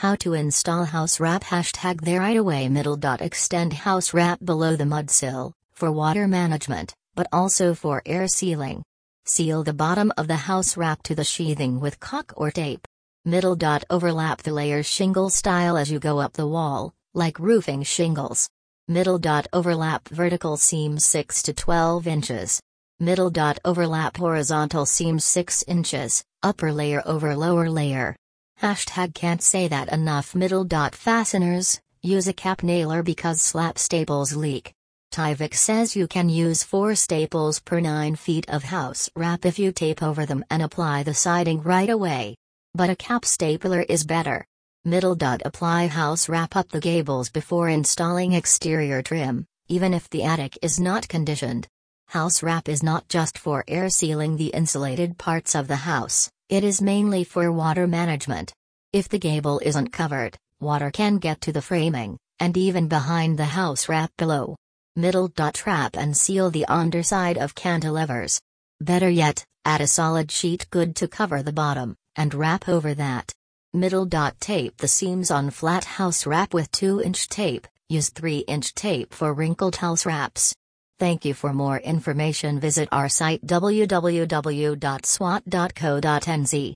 How to install house wrap hashtag the right away middle dot extend house wrap below the mud sill for water management, but also for air sealing. Seal the bottom of the house wrap to the sheathing with caulk or tape. Middle dot overlap the layers shingle style as you go up the wall, like roofing shingles. Middle dot overlap vertical seams 6 to 12 inches. Middle dot overlap horizontal seams 6 inches, upper layer over lower layer. Hashtag can't say that enough middle dot fasteners, use a cap nailer because slap staples leak. Tyvek says you can use 4 staples per 9 feet of house wrap if you tape over them and apply the siding right away. But a cap stapler is better. Middle dot apply house wrap up the gables before installing exterior trim, even if the attic is not conditioned. House wrap is not just for air sealing the insulated parts of the house, it is mainly for water management. If the gable isn't covered, water can get to the framing, and even behind the house wrap below. Middle dot trap and seal the underside of cantilevers. Better yet, add a solid sheet good to cover the bottom, and wrap over that. Middle dot tape the seams on flat house wrap with 2-inch tape, use 3-inch tape for wrinkled house wraps. Thank you for more information visit our site www.swat.co.nz.